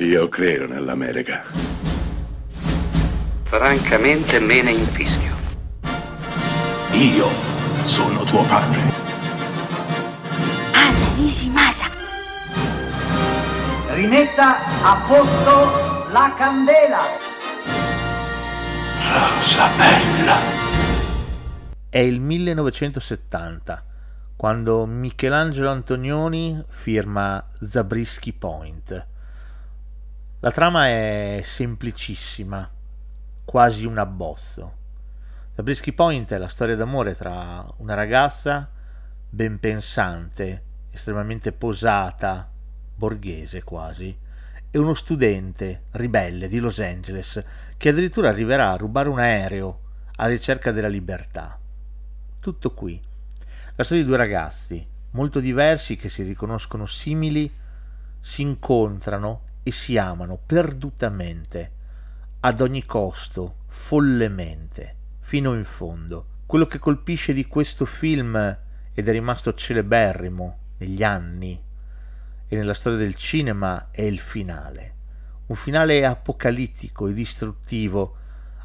Io credo nell'America. Francamente me ne infischio. Io sono tuo padre. Anna Nishimasa. Rimetta a posto la candela. Rosa bella. È il 1970 quando Michelangelo Antonioni firma Zabriskie Point. La trama è semplicissima, quasi un abbozzo. Zabriskie Point è la storia d'amore tra una ragazza ben pensante, estremamente posata, borghese quasi, e uno studente ribelle di Los Angeles che addirittura arriverà a rubare un aereo alla ricerca della libertà. Tutto qui. La storia di due ragazzi, molto diversi, che si riconoscono simili, si incontrano e si amano perdutamente, ad ogni costo, follemente, fino in fondo. Quello che colpisce di questo film ed è rimasto celeberrimo negli anni e nella storia del cinema è il finale. Un finale apocalittico e distruttivo,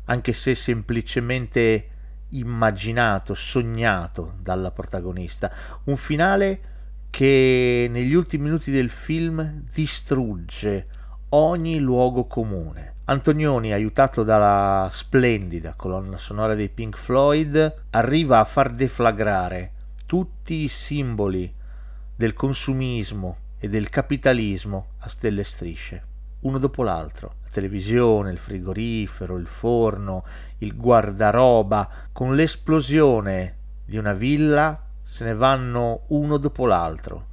anche se semplicemente immaginato, sognato dalla protagonista. Un finale che negli ultimi minuti del film distrugge ogni luogo comune. Antonioni, aiutato dalla splendida colonna sonora dei Pink Floyd, arriva a far deflagrare tutti i simboli del consumismo e del capitalismo a stelle strisce, uno dopo l'altro. Televisione, il frigorifero, il forno, il guardaroba, con l'esplosione di una villa se ne vanno uno dopo l'altro.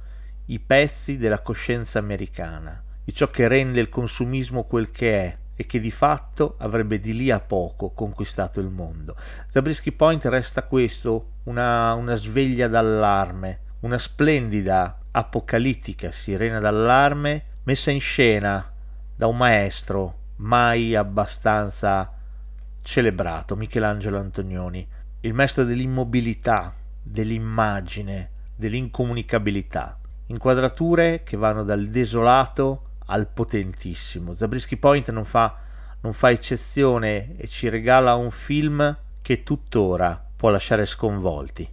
I pezzi della coscienza americana, di ciò che rende il consumismo quel che è e che di fatto avrebbe di lì a poco conquistato il mondo. Zabriskie Point resta questo, una, una sveglia d'allarme, una splendida apocalittica sirena d'allarme messa in scena da un maestro mai abbastanza celebrato, Michelangelo Antonioni, il maestro dell'immobilità, dell'immagine, dell'incomunicabilità. Inquadrature che vanno dal desolato al potentissimo. Zabriskie Point non fa, non fa eccezione e ci regala un film che tuttora può lasciare sconvolti.